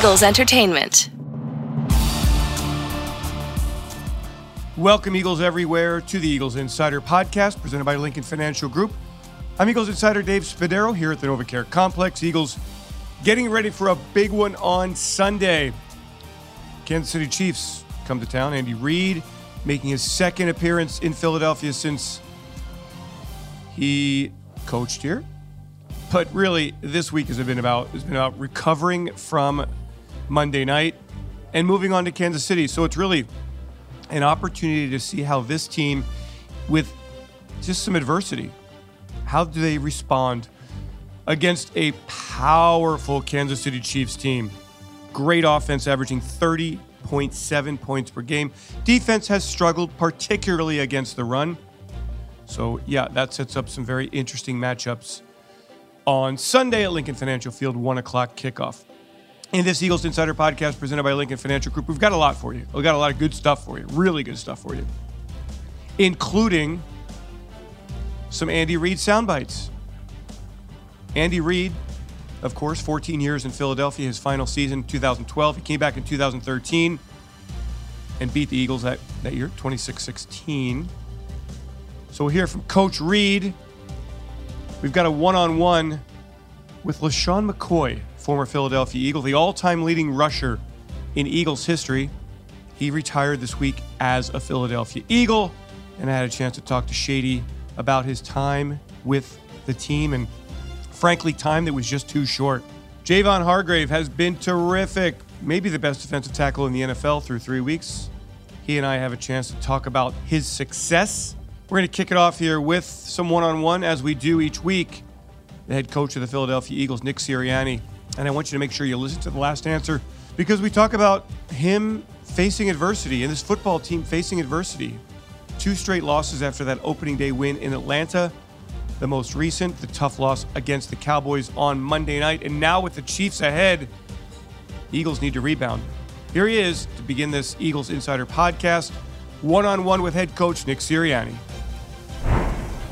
Eagles Entertainment. Welcome, Eagles everywhere, to the Eagles Insider Podcast presented by Lincoln Financial Group. I'm Eagles Insider Dave Spadaro here at the NovaCare Complex. Eagles getting ready for a big one on Sunday. Kansas City Chiefs come to town. Andy Reid making his second appearance in Philadelphia since he coached here. But really, this week has been about has been about recovering from Monday night and moving on to Kansas City. So it's really an opportunity to see how this team, with just some adversity, how do they respond against a powerful Kansas City Chiefs team? Great offense, averaging 30.7 points per game. Defense has struggled, particularly against the run. So, yeah, that sets up some very interesting matchups on Sunday at Lincoln Financial Field, 1 o'clock kickoff. In this Eagles Insider podcast presented by Lincoln Financial Group, we've got a lot for you. We've got a lot of good stuff for you, really good stuff for you, including some Andy Reid sound bites. Andy Reid, of course, 14 years in Philadelphia, his final season, 2012. He came back in 2013 and beat the Eagles that, that year, 26 16. So we'll hear from Coach Reid. We've got a one on one with LeSean McCoy, former Philadelphia Eagle, the all time leading rusher in Eagles history. He retired this week as a Philadelphia Eagle, and I had a chance to talk to Shady about his time with the team and, frankly, time that was just too short. Javon Hargrave has been terrific, maybe the best defensive tackle in the NFL through three weeks. He and I have a chance to talk about his success. We're going to kick it off here with some one on one, as we do each week. The head coach of the Philadelphia Eagles, Nick Sirianni, and I want you to make sure you listen to the last answer because we talk about him facing adversity and this football team facing adversity. Two straight losses after that opening day win in Atlanta. The most recent, the tough loss against the Cowboys on Monday night. And now with the Chiefs ahead, Eagles need to rebound. Here he is to begin this Eagles Insider podcast, one on one with head coach Nick Sirianni.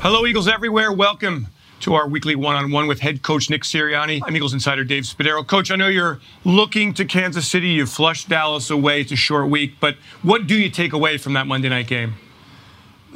Hello, Eagles everywhere. Welcome to our weekly one-on-one with head coach Nick Sirianni. I'm Eagles insider Dave Spadaro. Coach, I know you're looking to Kansas City. You've flushed Dallas away. It's a short week, but what do you take away from that Monday night game?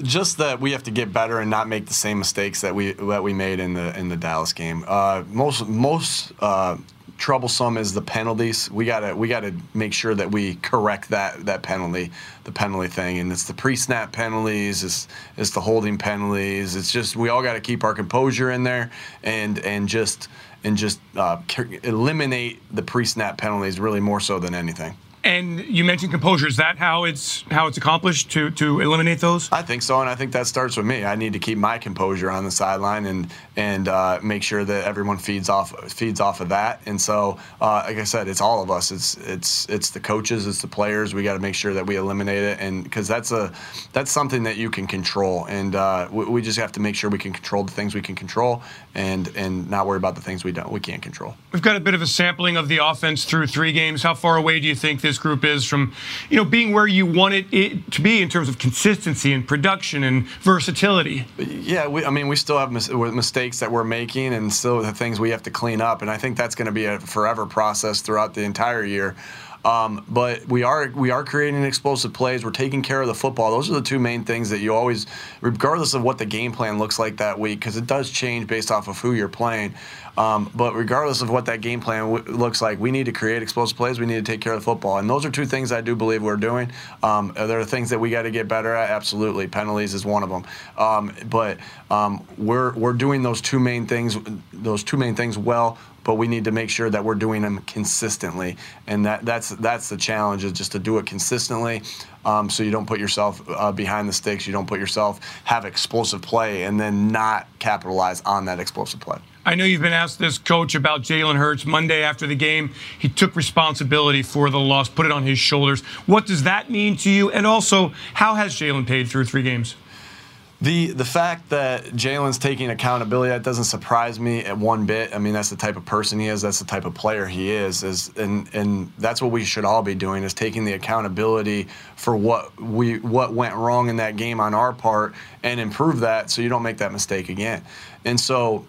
Just that we have to get better and not make the same mistakes that we that we made in the in the Dallas game. Uh, most most uh, troublesome is the penalties. We gotta we gotta make sure that we correct that that penalty, the penalty thing, and it's the pre-snap penalties, it's it's the holding penalties. It's just we all got to keep our composure in there and and just and just uh, eliminate the pre-snap penalties really more so than anything. And you mentioned composure. Is that how it's how it's accomplished to to eliminate those? I think so, and I think that starts with me. I need to keep my composure on the sideline and and uh, make sure that everyone feeds off feeds off of that. And so, uh, like I said, it's all of us. It's it's it's the coaches, it's the players. We got to make sure that we eliminate it, and because that's a that's something that you can control, and uh, we, we just have to make sure we can control the things we can control, and and not worry about the things we don't we can't control. We've got a bit of a sampling of the offense through three games. How far away do you think this this group is from, you know, being where you want it, it to be in terms of consistency and production and versatility. Yeah, we, I mean, we still have mis- mistakes that we're making and still the things we have to clean up, and I think that's going to be a forever process throughout the entire year. Um, but we are we are creating explosive plays. We're taking care of the football. Those are the two main things that you always, regardless of what the game plan looks like that week, because it does change based off of who you're playing. Um, but regardless of what that game plan w- looks like, we need to create explosive plays. We need to take care of the football, and those are two things I do believe we're doing. Um, are there things that we got to get better at? Absolutely, penalties is one of them. Um, but um, we're we're doing those two main things, those two main things well but we need to make sure that we're doing them consistently, and that that's that's the challenge is just to do it consistently, um, so you don't put yourself uh, behind the sticks, you don't put yourself have explosive play, and then not capitalize on that explosive play. I know you've been asked this, coach, about Jalen Hurts. Monday after the game, he took responsibility for the loss, put it on his shoulders. What does that mean to you? And also, how has Jalen paid through three games? The the fact that Jalen's taking accountability that doesn't surprise me at one bit. I mean, that's the type of person he is. That's the type of player he is. Is and and that's what we should all be doing is taking the accountability for what we what went wrong in that game on our part and improve that so you don't make that mistake again. And so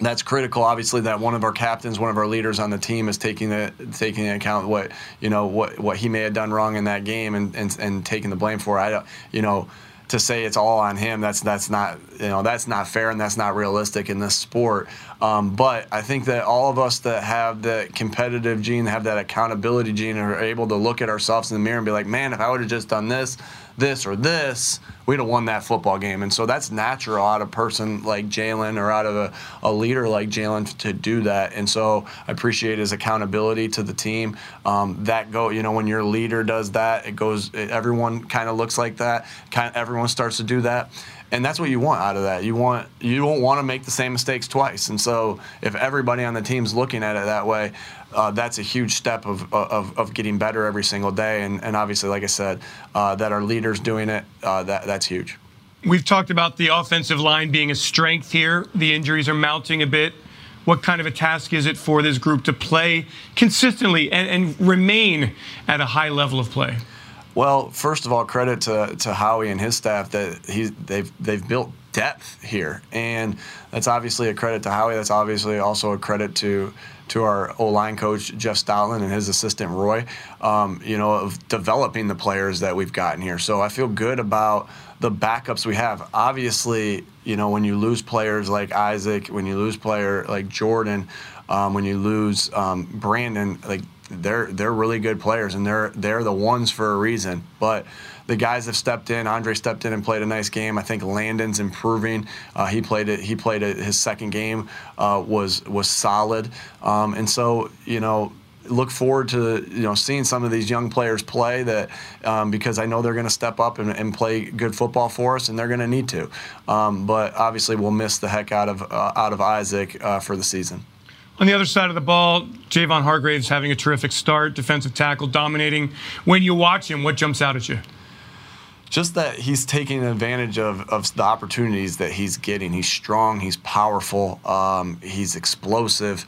that's critical. Obviously, that one of our captains, one of our leaders on the team, is taking the taking into account what you know what what he may have done wrong in that game and and, and taking the blame for. It. I don't, you know, to say it's all on him. That's that's not you know that's not fair and that's not realistic in this sport. Um, but I think that all of us that have that competitive gene, have that accountability gene, are able to look at ourselves in the mirror and be like, man, if I would have just done this, this, or this, we'd have won that football game. And so that's natural out of a person like Jalen or out of a, a leader like Jalen to do that. And so I appreciate his accountability to the team. Um, that go, you know, when your leader does that, it goes. It, everyone kind of looks like that. Kind everyone starts to do that and that's what you want out of that. You want you don't want to make the same mistakes twice. And so if everybody on the team's looking at it that way, uh, that's a huge step of, of, of getting better every single day. And, and obviously, like I said, uh, that our leaders doing it, uh, that that's huge. We've talked about the offensive line being a strength here. The injuries are mounting a bit. What kind of a task is it for this group to play consistently and, and remain at a high level of play? Well, first of all, credit to, to Howie and his staff that he they've they've built depth here, and that's obviously a credit to Howie. That's obviously also a credit to to our O line coach Jeff Stoutland and his assistant Roy. Um, you know, of developing the players that we've gotten here. So I feel good about the backups we have. Obviously, you know, when you lose players like Isaac, when you lose player like Jordan, um, when you lose um, Brandon, like they're they're really good players and they're they're the ones for a reason. But the guys have stepped in. Andre stepped in and played a nice game. I think Landon's improving. Uh, he played it. He played it. His second game uh, was was solid. Um, and so you know look forward to you know seeing some of these young players play that um, because I know they're going to step up and, and, play good football for us and they're going to need to. Um, but obviously we'll miss the heck out of uh, out of Isaac uh, for the season. On the other side of the ball, Javon Hargraves having a terrific start, defensive tackle, dominating. When you watch him, what jumps out at you? Just that he's taking advantage of, of the opportunities that he's getting. He's strong, he's powerful, um, he's explosive.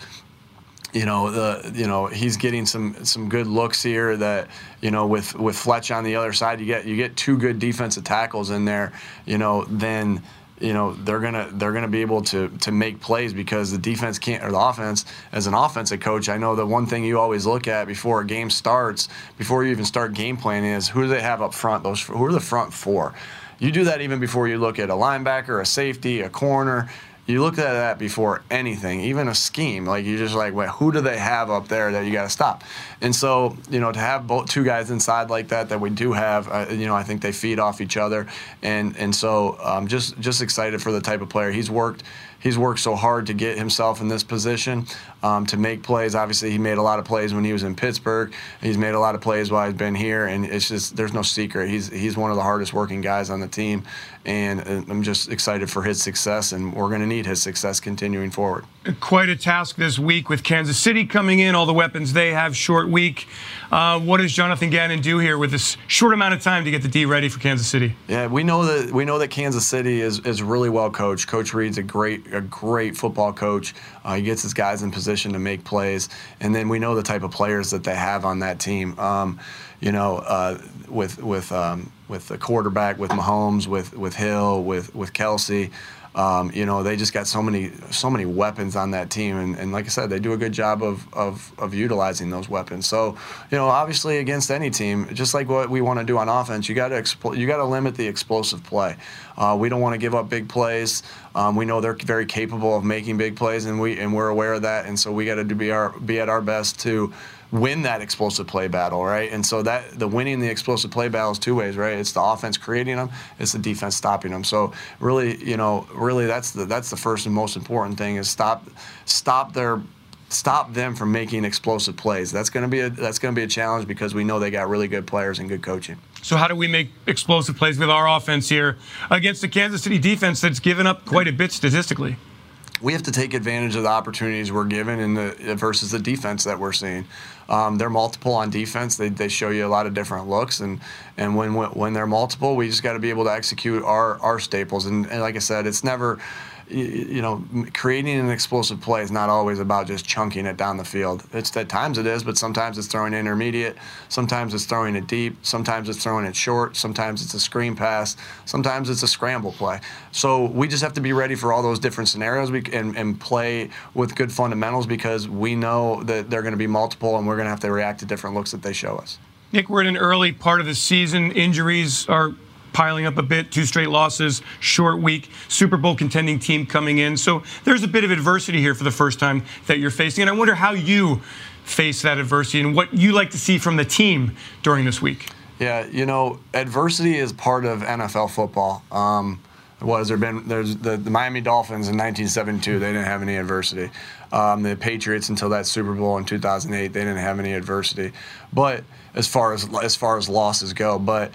You know the you know he's getting some some good looks here. That you know with with Fletch on the other side, you get you get two good defensive tackles in there. You know then you know they're gonna they're gonna be able to to make plays because the defense can't or the offense as an offensive coach I know the one thing you always look at before a game starts before you even start game planning is who do they have up front those who are the front four? You do that even before you look at a linebacker a safety a corner you look at that before anything, even a scheme. Like you just like, wait, who do they have up there that you got to stop? And so, you know, to have both two guys inside like that that we do have, uh, you know, I think they feed off each other, and and so um, just just excited for the type of player he's worked he's worked so hard to get himself in this position um, to make plays. Obviously, he made a lot of plays when he was in Pittsburgh. He's made a lot of plays while he's been here, and it's just there's no secret. He's he's one of the hardest working guys on the team, and I'm just excited for his success, and we're going to need his success continuing forward. Quite a task this week with Kansas City coming in, all the weapons they have. Short week. Uh, what does Jonathan Gannon do here with this short amount of time to get the D ready for Kansas City? Yeah, we know that we know that Kansas City is is really well coached. Coach Reid's a great a great football coach. Uh, he gets his guys in position to make plays, and then we know the type of players that they have on that team. Um, you know, uh, with with um, with the quarterback, with Mahomes, with with Hill, with with Kelce. Um, you know, they just got so many so many weapons on that team, and, and like I said, they do a good job of, of, of utilizing those weapons. So, you know, obviously against any team, just like what we want to do on offense, you got to expl- you got to limit the explosive play. Uh, we don't want to give up big plays. Um, we know they're very capable of making big plays, and we and we're aware of that. And so we got to be our be at our best to win that explosive play battle, right? And so that the winning the explosive play battle is two ways, right? It's the offense creating them, it's the defense stopping them. So really, you know, really that's the that's the first and most important thing is stop stop their stop them from making explosive plays. That's going to be a that's going to be a challenge because we know they got really good players and good coaching. So how do we make explosive plays with our offense here against the Kansas City defense that's given up quite a bit statistically? We have to take advantage of the opportunities we're given in the versus the defense that we're seeing. Um, they're multiple on defense. They, they show you a lot of different looks, and and when when they're multiple, we just got to be able to execute our our staples. And, and like I said, it's never you, know, creating an explosive play is not always about just chunking it down the field. It's at times it is, but sometimes it's throwing intermediate, sometimes it's throwing it deep, sometimes it's throwing it short, sometimes it's a screen pass, sometimes it's a scramble play. So we just have to be ready for all those different scenarios and, and play with good fundamentals because we know that they're going to be multiple and we're going to have to react to different looks that they show us. Nick, we're in an early part of the season. Injuries are piling up a bit, two straight losses, short week, Super Bowl contending team coming in. So there's a bit of adversity here for the first time that you're facing. And I wonder how you face that adversity and what you like to see from the team during this week. Yeah, you know, adversity is part of NFL football. Um, there been there's the, the, Miami Dolphins in 1972 they didn't have any adversity um, the Patriots until that Super Bowl in 2008 they didn't have any adversity but as far as as far as losses go but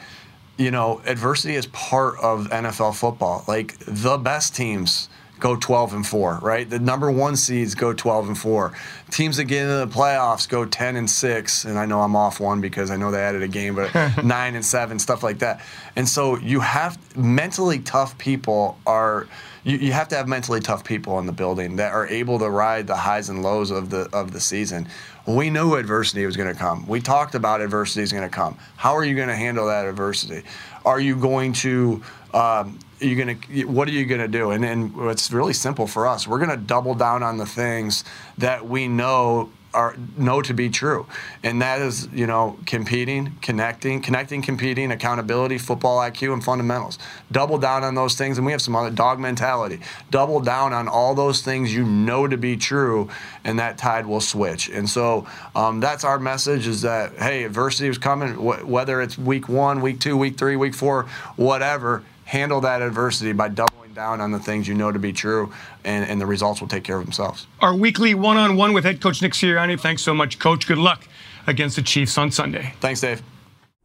you know, adversity is part of NFL football. Like the best teams go 12 and 4, right? The number 1 seeds go 12 and 4. Teams that get into the playoffs go 10 and 6, and I know I'm off one because I know they added a game, but 9 and 7, stuff like that. And so you have mentally tough people are you, you have to have mentally tough people in the building that are able to ride the highs and lows of the of the season. We knew adversity was going to come. We talked about adversity is going to come. How are you going to handle that adversity? Are you going to um, are you going to what are you going to do? And and it's really simple for us. We're going to double down on the things that we know are know to be true, and that is you know competing, connecting, connecting, competing, accountability, football IQ, and fundamentals. Double down on those things, and we have some other dog mentality. Double down on all those things you know to be true, and that tide will switch. And so um, that's our message: is that hey, adversity is coming, wh- whether it's week one, week two, week three, week four, whatever. Handle that adversity by doubling down on the things you know to be true, and, and the results will take care of themselves. Our weekly one on one with head coach Nick Sirianni. Thanks so much, coach. Good luck against the Chiefs on Sunday. Thanks, Dave.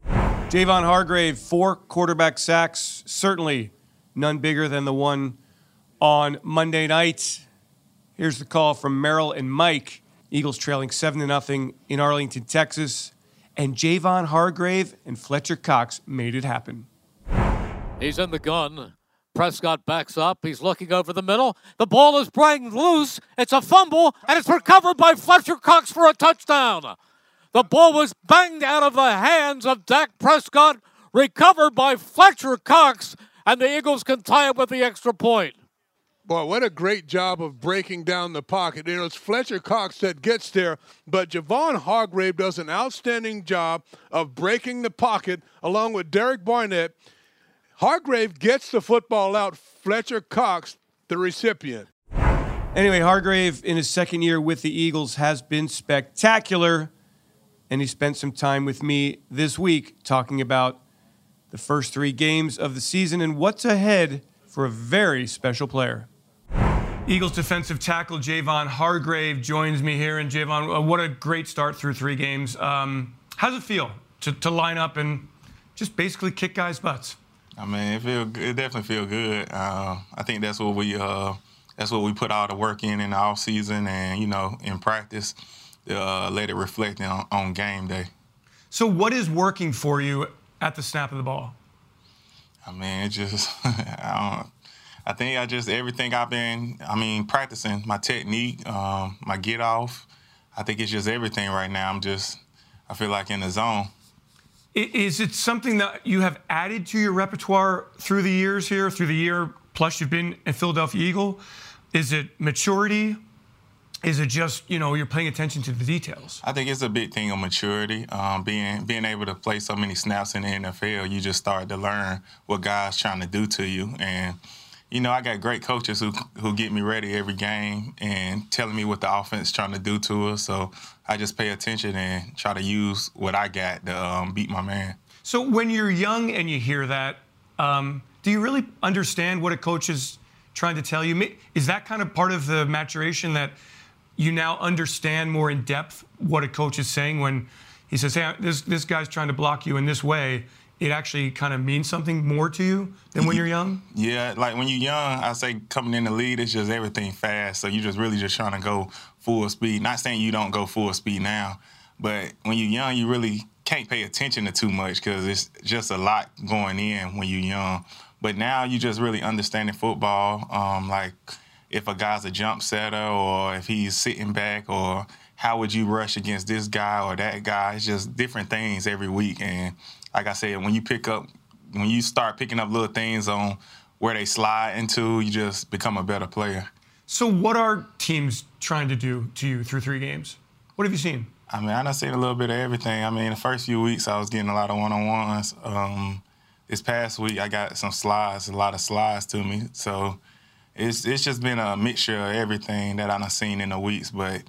Javon Hargrave, four quarterback sacks, certainly none bigger than the one on Monday night. Here's the call from Merrill and Mike. Eagles trailing 7 to nothing in Arlington, Texas. And Javon Hargrave and Fletcher Cox made it happen. He's in the gun. Prescott backs up. He's looking over the middle. The ball is playing loose. It's a fumble, and it's recovered by Fletcher Cox for a touchdown. The ball was banged out of the hands of Dak Prescott, recovered by Fletcher Cox, and the Eagles can tie it with the extra point. Boy, what a great job of breaking down the pocket. You know, it's Fletcher Cox that gets there, but Javon Hargrave does an outstanding job of breaking the pocket along with Derek Barnett Hargrave gets the football out. Fletcher Cox, the recipient. Anyway, Hargrave in his second year with the Eagles has been spectacular. And he spent some time with me this week talking about the first three games of the season and what's ahead for a very special player. Eagles defensive tackle Javon Hargrave joins me here. And Javon, uh, what a great start through three games. Um, how does it feel to, to line up and just basically kick guys' butts? I mean, it feel it definitely feel good. Uh, I think that's what we uh, that's what we put all the work in in the off season, and you know, in practice, uh, let it reflect on, on game day. So, what is working for you at the snap of the ball? I mean, it just I don't. I think I just everything I've been. I mean, practicing my technique, um, my get off. I think it's just everything right now. I'm just. I feel like in the zone. Is it something that you have added to your repertoire through the years here, through the year plus you've been a Philadelphia Eagle? Is it maturity? Is it just you know you're paying attention to the details? I think it's a big thing of maturity. Um, being being able to play so many snaps in the NFL, you just start to learn what guys trying to do to you, and you know, I got great coaches who who get me ready every game and telling me what the offense is trying to do to us. So I just pay attention and try to use what I got to um, beat my man. So when you're young and you hear that, um, do you really understand what a coach is trying to tell you? Is that kind of part of the maturation that you now understand more in depth what a coach is saying when he says, "Hey, this this guy's trying to block you in this way," it actually kind of means something more to you than when you're young? Yeah, like when you're young, I say coming in the lead, it's just everything fast. So you're just really just trying to go full speed. Not saying you don't go full speed now, but when you're young, you really can't pay attention to too much because it's just a lot going in when you're young. But now you just really understanding football, um, like if a guy's a jump setter or if he's sitting back or how would you rush against this guy or that guy. It's just different things every week. And like I said, when you pick up, when you start picking up little things on where they slide into, you just become a better player. So, what are teams trying to do to you through three games? What have you seen? I mean, I done seen a little bit of everything. I mean, the first few weeks I was getting a lot of one-on-ones. Um, this past week I got some slides, a lot of slides to me. So it's it's just been a mixture of everything that I done seen in the weeks. But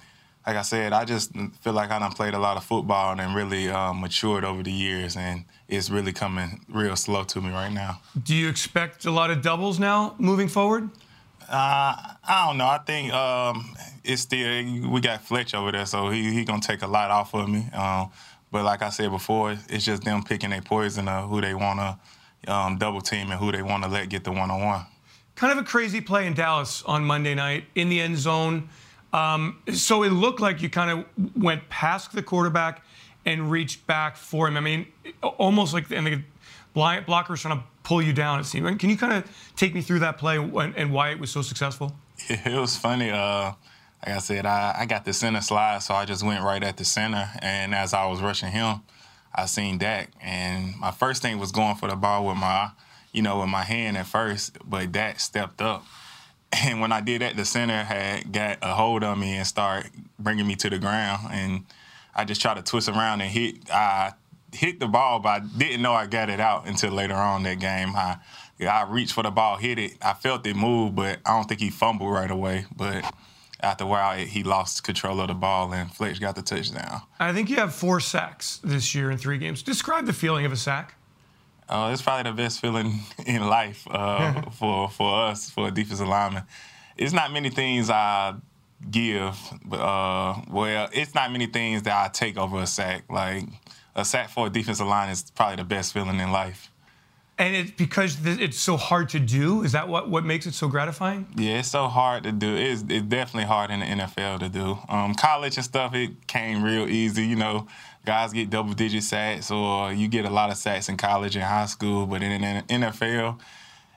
like I said, I just feel like I done played a lot of football and really uh, matured over the years, and it's really coming real slow to me right now. Do you expect a lot of doubles now moving forward? Uh, I don't know. I think um, it's still we got Fletch over there, so he he gonna take a lot off of me. Um, but like I said before, it's just them picking a poison of who they wanna um, double team and who they wanna let get the one on one. Kind of a crazy play in Dallas on Monday night in the end zone. Um, so it looked like you kind of went past the quarterback and reached back for him. I mean, almost like and the blind blockers trying to pull you down. It seemed. Can you kind of take me through that play and, and why it was so successful? It was funny. Uh, like I said, I, I got the center slide, so I just went right at the center. And as I was rushing him, I seen Dak, and my first thing was going for the ball with my, you know, with my hand at first, but Dak stepped up. And when I did that, the center had got a hold of me and started bringing me to the ground. And I just tried to twist around and hit. I hit the ball, but I didn't know I got it out until later on that game. I I reached for the ball, hit it. I felt it move, but I don't think he fumbled right away. But after a while, he lost control of the ball, and Fletch got the touchdown. I think you have four sacks this year in three games. Describe the feeling of a sack. Uh, it's probably the best feeling in life uh, for for us, for a defensive lineman. It's not many things I give, but uh, well, it's not many things that I take over a sack. Like a sack for a defensive line is probably the best feeling in life. And it's because it's so hard to do. Is that what, what makes it so gratifying? Yeah, it's so hard to do. It's, it's definitely hard in the NFL to do. Um, college and stuff, it came real easy. You know, guys get double digit sacks, or you get a lot of sacks in college and high school. But in the NFL,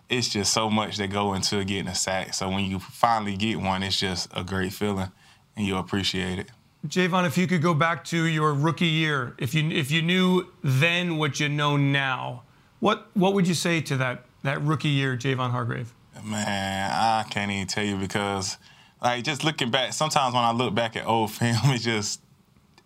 it's just so much that go into getting a sack. So when you finally get one, it's just a great feeling, and you appreciate it. Javon, if you could go back to your rookie year, if you if you knew then what you know now, what what would you say to that that rookie year, Javon Hargrave? Man, I can't even tell you because, like, just looking back, sometimes when I look back at old film, it's just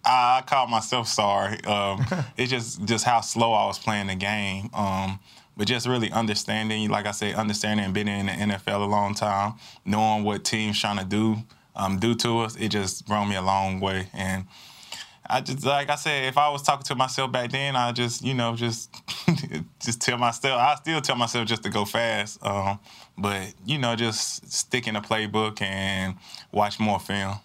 I, I call myself sorry. Um, it's just just how slow I was playing the game. Um, but just really understanding, like I said, understanding and being in the NFL a long time, knowing what teams trying to do um, do to us, it just brought me a long way. And I just like I said, if I was talking to myself back then, I just you know just just tell myself I still tell myself just to go fast, um, but you know just stick in the playbook and watch more film.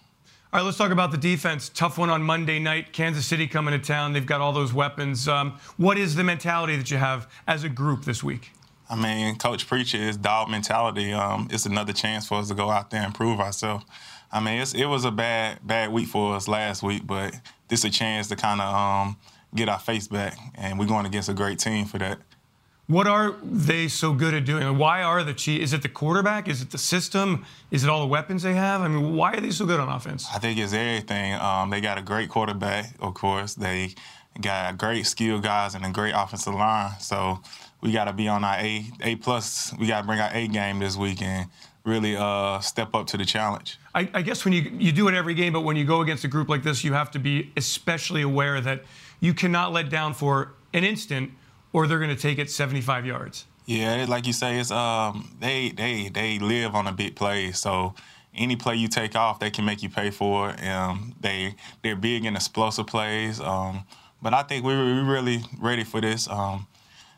All right, let's talk about the defense. Tough one on Monday night. Kansas City coming to town. They've got all those weapons. Um, what is the mentality that you have as a group this week? I mean, Coach Preacher is dog mentality. Um, it's another chance for us to go out there and prove ourselves. I mean, it was a bad bad week for us last week, but this is a chance to kind of um, get our face back, and we're going against a great team for that. What are they so good at doing? Why are the Chiefs? Is it the quarterback? Is it the system? Is it all the weapons they have? I mean, why are they so good on offense? I think it's everything. Um, they got a great quarterback, of course. They got great skill guys and a great offensive line. So we got to be on our A A plus. We got to bring our A game this weekend really uh, step up to the challenge. I, I, guess when you you do it every game, but when you go against a group like this, you have to be especially aware that you cannot let down for an instant, or they're going to take it 75 yards. Yeah, like you say, it's um they they they live on a big play, so any play you take off, they can make you pay for it. Um, they they're big in explosive plays. Um, but I think we're, we're really ready for this. Um,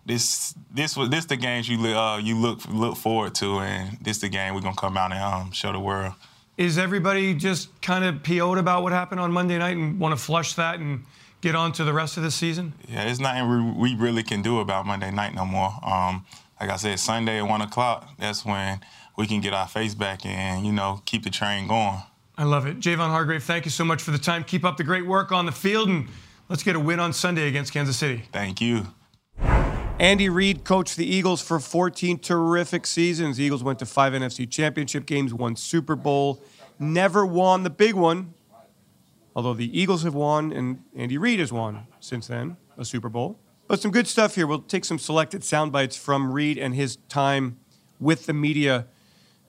this this was this the games you uh, you look look forward to, and this the game we're gonna come out and um, show the world. Is everybody just kind of PO'd about what happened on Monday night and want to flush that and get on to the rest of the season? Yeah, it's nothing we really can do about Monday night no more. Um, like I said, Sunday at one o'clock, that's when we can get our face back and you know keep the train going. I love it, Javon Hargrave. Thank you so much for the time. Keep up the great work on the field, and let's get a win on Sunday against Kansas City. Thank you. Andy Reid coached the Eagles for 14 terrific seasons. The Eagles went to five NFC championship games, won Super Bowl, never won the big one. Although the Eagles have won and Andy Reid has won since then, a Super Bowl. But some good stuff here. We'll take some selected sound bites from Reid and his time with the media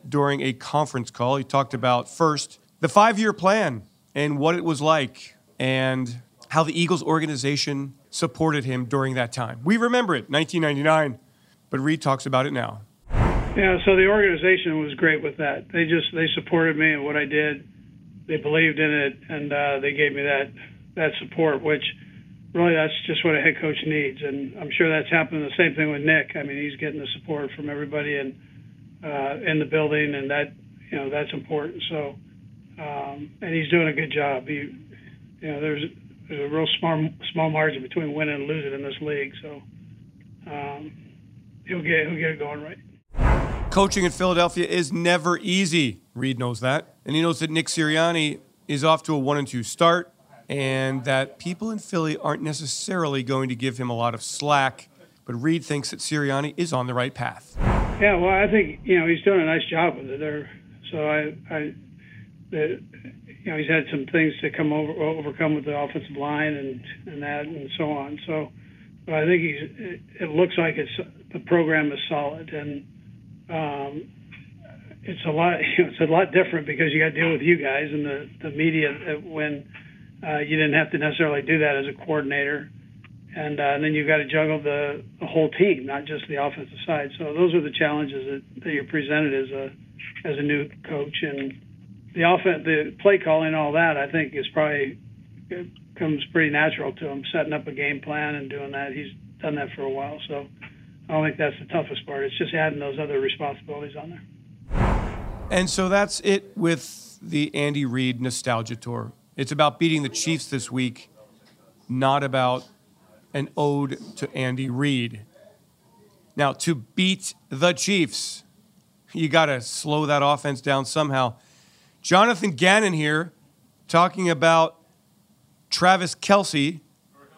during a conference call. He talked about first the five year plan and what it was like, and how the Eagles organization supported him during that time. We remember it, 1999, but Reid talks about it now. Yeah, so the organization was great with that. They just they supported me and what I did. They believed in it, and uh, they gave me that that support, which really that's just what a head coach needs. And I'm sure that's happening the same thing with Nick. I mean, he's getting the support from everybody and uh, in the building, and that you know that's important. So, um, and he's doing a good job. He, you know, there's there's a real small small margin between winning and losing in this league. So um, he'll get he'll get it going right. Coaching in Philadelphia is never easy. Reid knows that, and he knows that Nick Sirianni is off to a one and two start, and that people in Philly aren't necessarily going to give him a lot of slack. But Reid thinks that Sirianni is on the right path. Yeah, well, I think you know he's doing a nice job with it. There, so I, I, the, you know, he's had some things to come over overcome with the offensive line and and that and so on. So, but I think he's. It, it looks like it's the program is solid and um, it's a lot. It's a lot different because you got to deal with you guys and the the media when uh, you didn't have to necessarily do that as a coordinator. And, uh, and then you've got to juggle the, the whole team, not just the offensive side. So those are the challenges that, that you're presented as a as a new coach. And the offense, the play calling, all that, I think is probably comes pretty natural to him. Setting up a game plan and doing that, he's done that for a while. So I don't think that's the toughest part. It's just adding those other responsibilities on there. And so that's it with the Andy Reid nostalgia tour. It's about beating the Chiefs this week, not about an ode to Andy Reid. Now, to beat the Chiefs, you got to slow that offense down somehow. Jonathan Gannon here talking about Travis Kelce,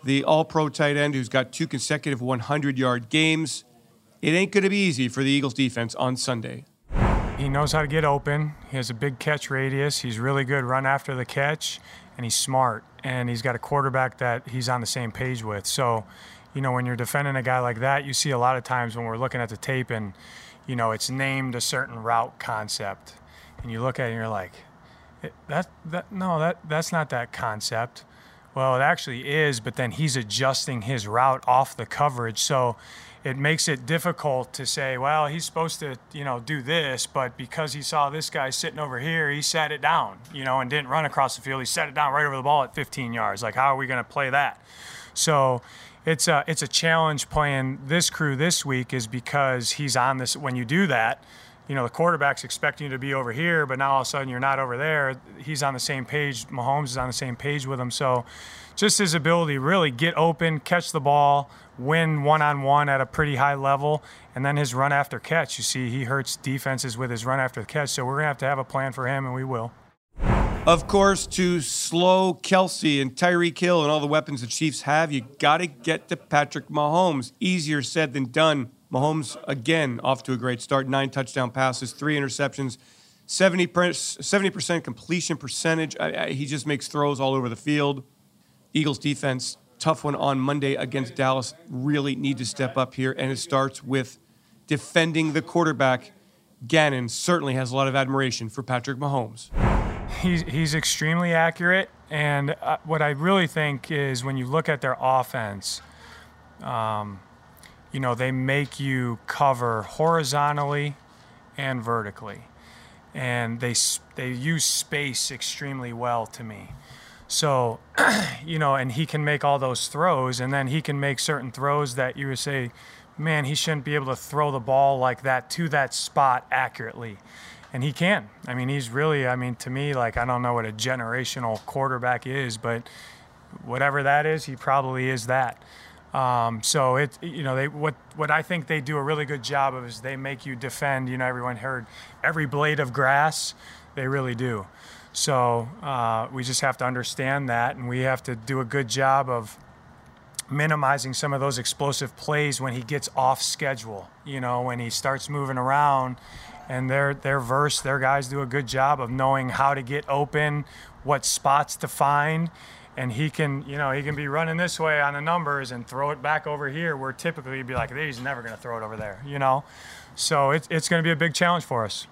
the all pro tight end who's got two consecutive 100 yard games. It ain't going to be easy for the Eagles defense on Sunday. He knows how to get open. He has a big catch radius. He's really good run after the catch, and he's smart. And he's got a quarterback that he's on the same page with. So, you know, when you're defending a guy like that, you see a lot of times when we're looking at the tape and, you know, it's named a certain route concept and you look at it and you're like, eh, that that no that that's not that concept. Well, it actually is, but then he's adjusting his route off the coverage, so it makes it difficult to say, well, he's supposed to, you know, do this, but because he saw this guy sitting over here, he sat it down, you know, and didn't run across the field. He set it down right over the ball at 15 yards. Like, how are we going to play that? So it's a it's a challenge playing this crew this week, is because he's on this. When you do that, you know, the quarterback's expecting you to be over here, but now all of a sudden you're not over there. He's on the same page. Mahomes is on the same page with him. So just his ability really get open, catch the ball, win one on one at a pretty high level, and then his run after catch. You see, he hurts defenses with his run after catch. So we're going to have to have a plan for him, and we will. Of course, to slow Kelce and Tyreek Hill and all the weapons the Chiefs have, you got to get to Patrick Mahomes. Easier said than done. Mahomes, again, off to a great start. Nine touchdown passes, three interceptions, 70%, 70% completion percentage. He just makes throws all over the field. Eagles defense, tough one on Monday against Dallas. Really need to step up here. And it starts with defending the quarterback. Gannon certainly has a lot of admiration for Patrick Mahomes. He's, he's extremely accurate. And uh, what I really think is when you look at their offense, um, you know, they make you cover horizontally and vertically. And they, they use space extremely well to me. So, you know, and he can make all those throws, and then he can make certain throws that you would say, man, he shouldn't be able to throw the ball like that to that spot accurately. And he can. I mean, he's really, I mean, to me, like, I don't know what a generational quarterback is, but whatever that is, he probably is that. Um, so it, you know, they what what I think they do a really good job of is they make you defend. You know, everyone heard every blade of grass. They really do. So uh, we just have to understand that, and we have to do a good job of minimizing some of those explosive plays when he gets off schedule. You know, when he starts moving around, and their their verse, their guys do a good job of knowing how to get open, what spots to find, and he can, you know, he can be running this way on the numbers and throw it back over here, where typically you'd be like, he's never going to throw it over there, you know. So it, it's going to be a big challenge for us.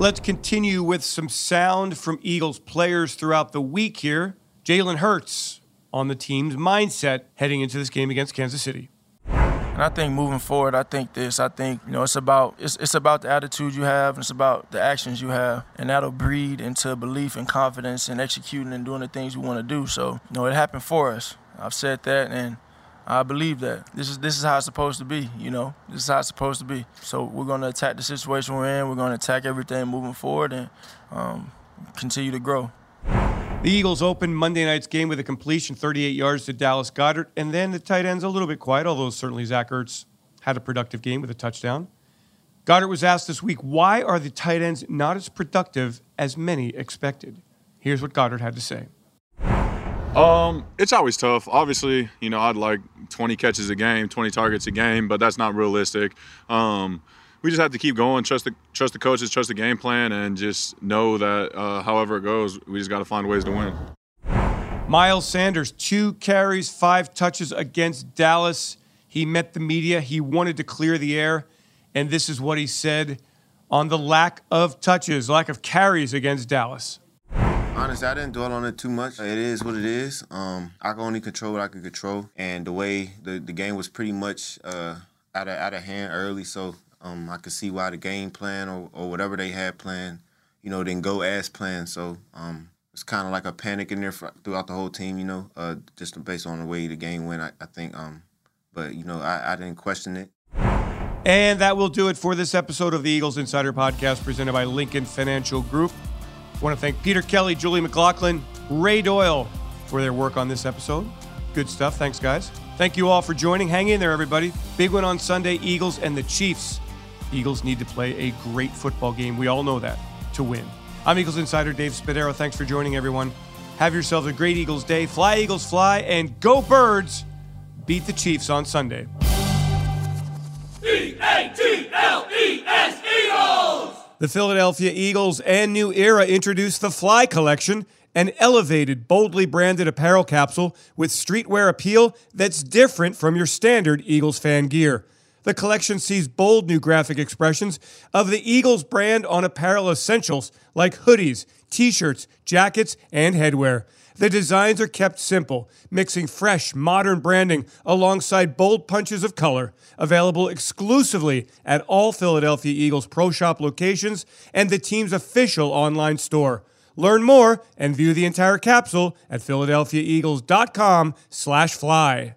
Let's continue with some sound from Eagles players throughout the week here. Jalen Hurts on the team's mindset heading into this game against Kansas City. And I think moving forward, I think this. I think you know it's about it's, it's about the attitude you have, and it's about the actions you have, and that'll breed into belief and confidence and executing and doing the things you want to do. So you know it happened for us. I've said that, and I believe that this is this is how it's supposed to be. You know, this is how it's supposed to be. So we're going to attack the situation we're in. We're going to attack everything moving forward and um, continue to grow. The Eagles opened Monday night's game with a completion 38 yards to Dallas Goedert, and then the tight ends a little bit quiet, although certainly Zach Ertz had a productive game with a touchdown. Goedert was asked this week, why are the tight ends not as productive as many expected? Here's what Goedert had to say. Um, it's always tough. Obviously, you know, I'd like 20 catches a game, 20 targets a game, but that's not realistic. Um, we just have to keep going, trust the trust the coaches, trust the game plan, and just know that uh, however it goes, we just got to find ways to win. Miles Sanders, two carries, five touches against Dallas. He met the media. He wanted to clear the air, and this is what he said on the lack of touches, lack of carries against Dallas. Honestly, I didn't dwell on it too much. It is what it is. Um, I can only control what I can control, and the way the, the game was pretty much uh, out of out of hand early, so um, I could see why the game plan or, or whatever they had planned, you know, didn't go as planned. So um, it's kind of like a panic in there throughout the whole team, you know, uh, just based on the way the game went. I, I think, um, but you know, I, I didn't question it. And that will do it for this episode of the Eagles Insider Podcast presented by Lincoln Financial Group. I want to thank Peter Kelly, Julie McLaughlin, Ray Doyle for their work on this episode. Good stuff. Thanks, guys. Thank you all for joining. Hang in there, everybody. Big one on Sunday Eagles and the Chiefs. Eagles need to play a great football game. We all know that to win. I'm Eagles Insider Dave Spadaro. Thanks for joining, everyone. Have yourselves a great Eagles day. Fly, Eagles, fly, and go, birds. Beat the Chiefs on Sunday. E A T L E S Eagles! The Philadelphia Eagles and New Era introduced the Fly Collection, an elevated, boldly branded apparel capsule with streetwear appeal that's different from your standard Eagles fan gear. The collection sees bold new graphic expressions of the Eagles brand on apparel essentials like hoodies, t shirts, jackets, and headwear. The designs are kept simple, mixing fresh, modern branding alongside bold punches of color. Available exclusively at all Philadelphia Eagles Pro Shop locations and the team's official online store. Learn more and view the entire capsule at philadelphiaeagles.com/fly.